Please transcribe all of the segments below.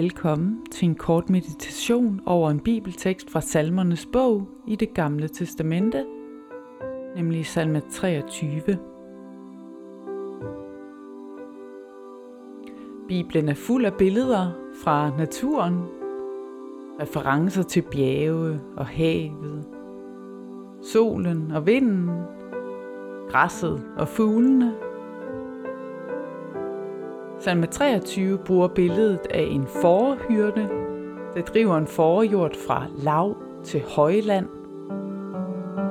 Velkommen til en kort meditation over en bibeltekst fra Salmernes bog i det gamle testamente, nemlig salme 23. Bibelen er fuld af billeder fra naturen, referencer til bjerge og havet, solen og vinden, græsset og fuglene – Salme 23 bruger billedet af en forhyrde, der driver en forjord fra lav til højland,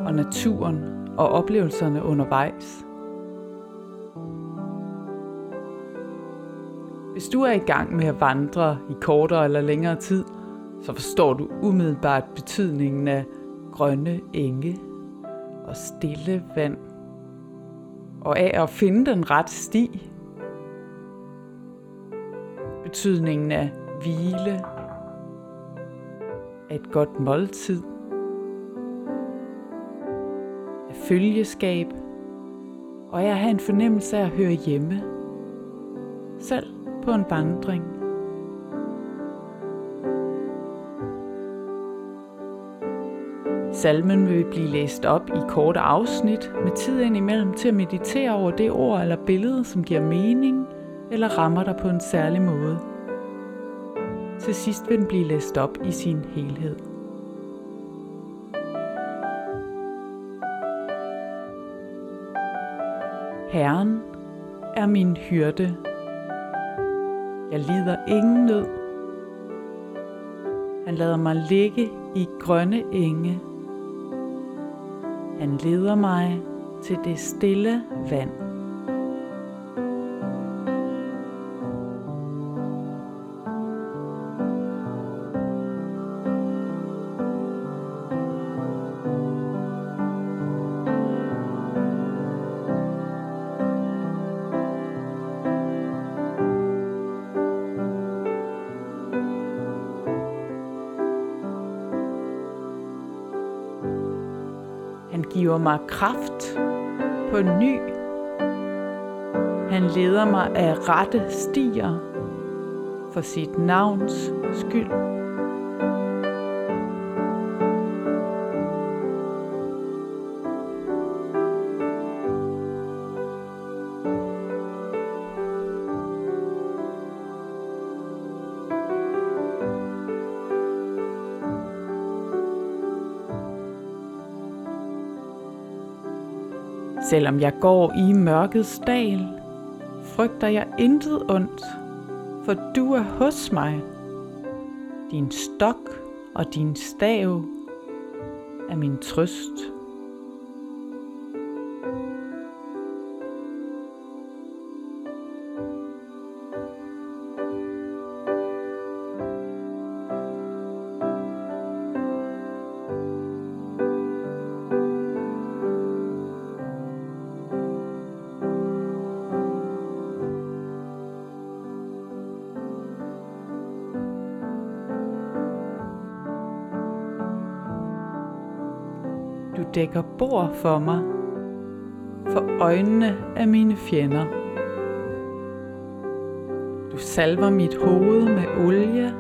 og naturen og oplevelserne undervejs. Hvis du er i gang med at vandre i kortere eller længere tid, så forstår du umiddelbart betydningen af grønne enge og stille vand, og af at finde den rette sti betydningen af hvile, af et godt måltid, af følgeskab, og jeg at have en fornemmelse af at høre hjemme, selv på en vandring. Salmen vil blive læst op i korte afsnit med tid imellem til at meditere over det ord eller billede, som giver mening – eller rammer dig på en særlig måde. Til sidst vil den blive læst op i sin helhed. Herren er min hyrde. Jeg lider ingen nød. Han lader mig ligge i grønne enge. Han leder mig til det stille vand. Giver mig kraft på ny. Han leder mig af rette stier for sit navns skyld. Selvom jeg går i mørkets dal, frygter jeg intet ondt, for du er hos mig. Din stok og din stav er min trøst. Dækker bord for mig, for øjnene af mine fjender. Du salver mit hoved med olie.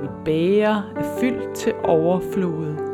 Mit bæger er fyldt til overflodet.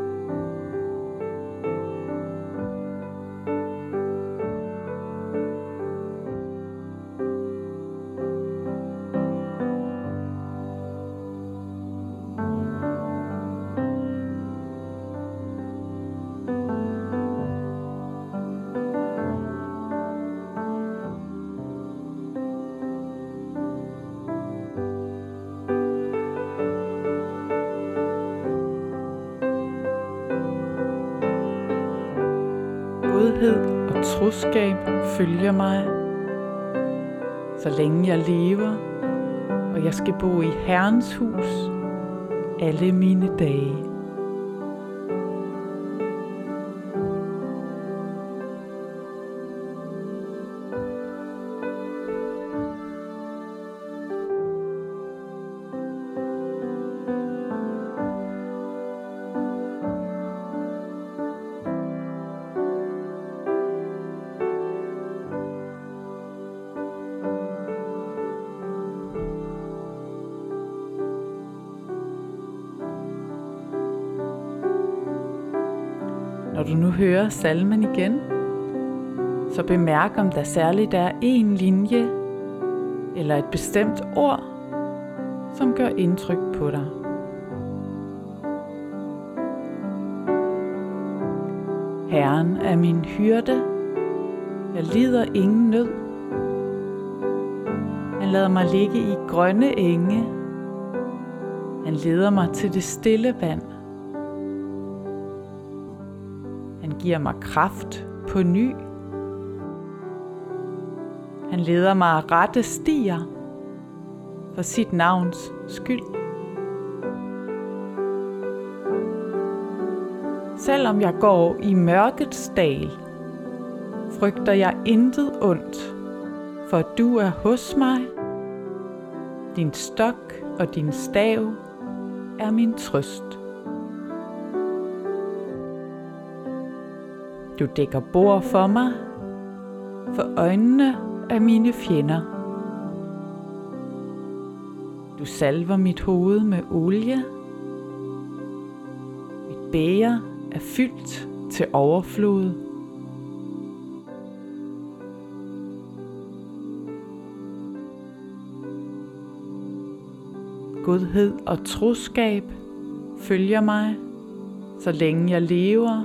Godhed og troskab følger mig, så længe jeg lever, og jeg skal bo i Herrens hus alle mine dage. Når du nu hører salmen igen, så bemærk om der særligt er en linje eller et bestemt ord, som gør indtryk på dig. Herren er min hyrde, jeg lider ingen nød. Han lader mig ligge i grønne enge. Han leder mig til det stille vand. Han giver mig kraft på ny. Han leder mig af rette stier for sit navns skyld. Selvom jeg går i mørkets dal, frygter jeg intet ondt, for du er hos mig. Din stok og din stav er min trøst. Du dækker bord for mig, for øjnene af mine fjender. Du salver mit hoved med olie. Mit bæger er fyldt til overflod. Godhed og troskab følger mig, så længe jeg lever,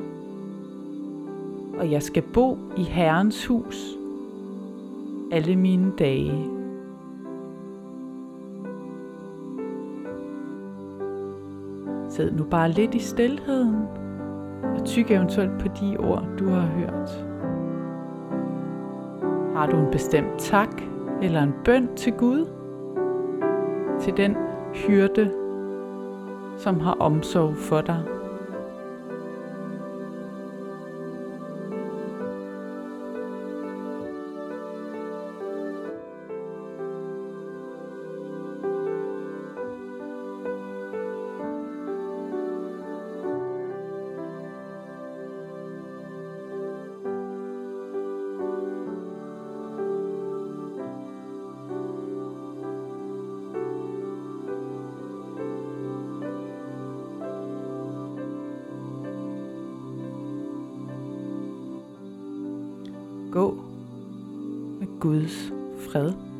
og jeg skal bo i Herrens hus alle mine dage. Sid nu bare lidt i stilheden og tyk eventuelt på de ord, du har hørt. Har du en bestemt tak eller en bøn til Gud? Til den hyrde, som har omsorg for dig? Guds fred.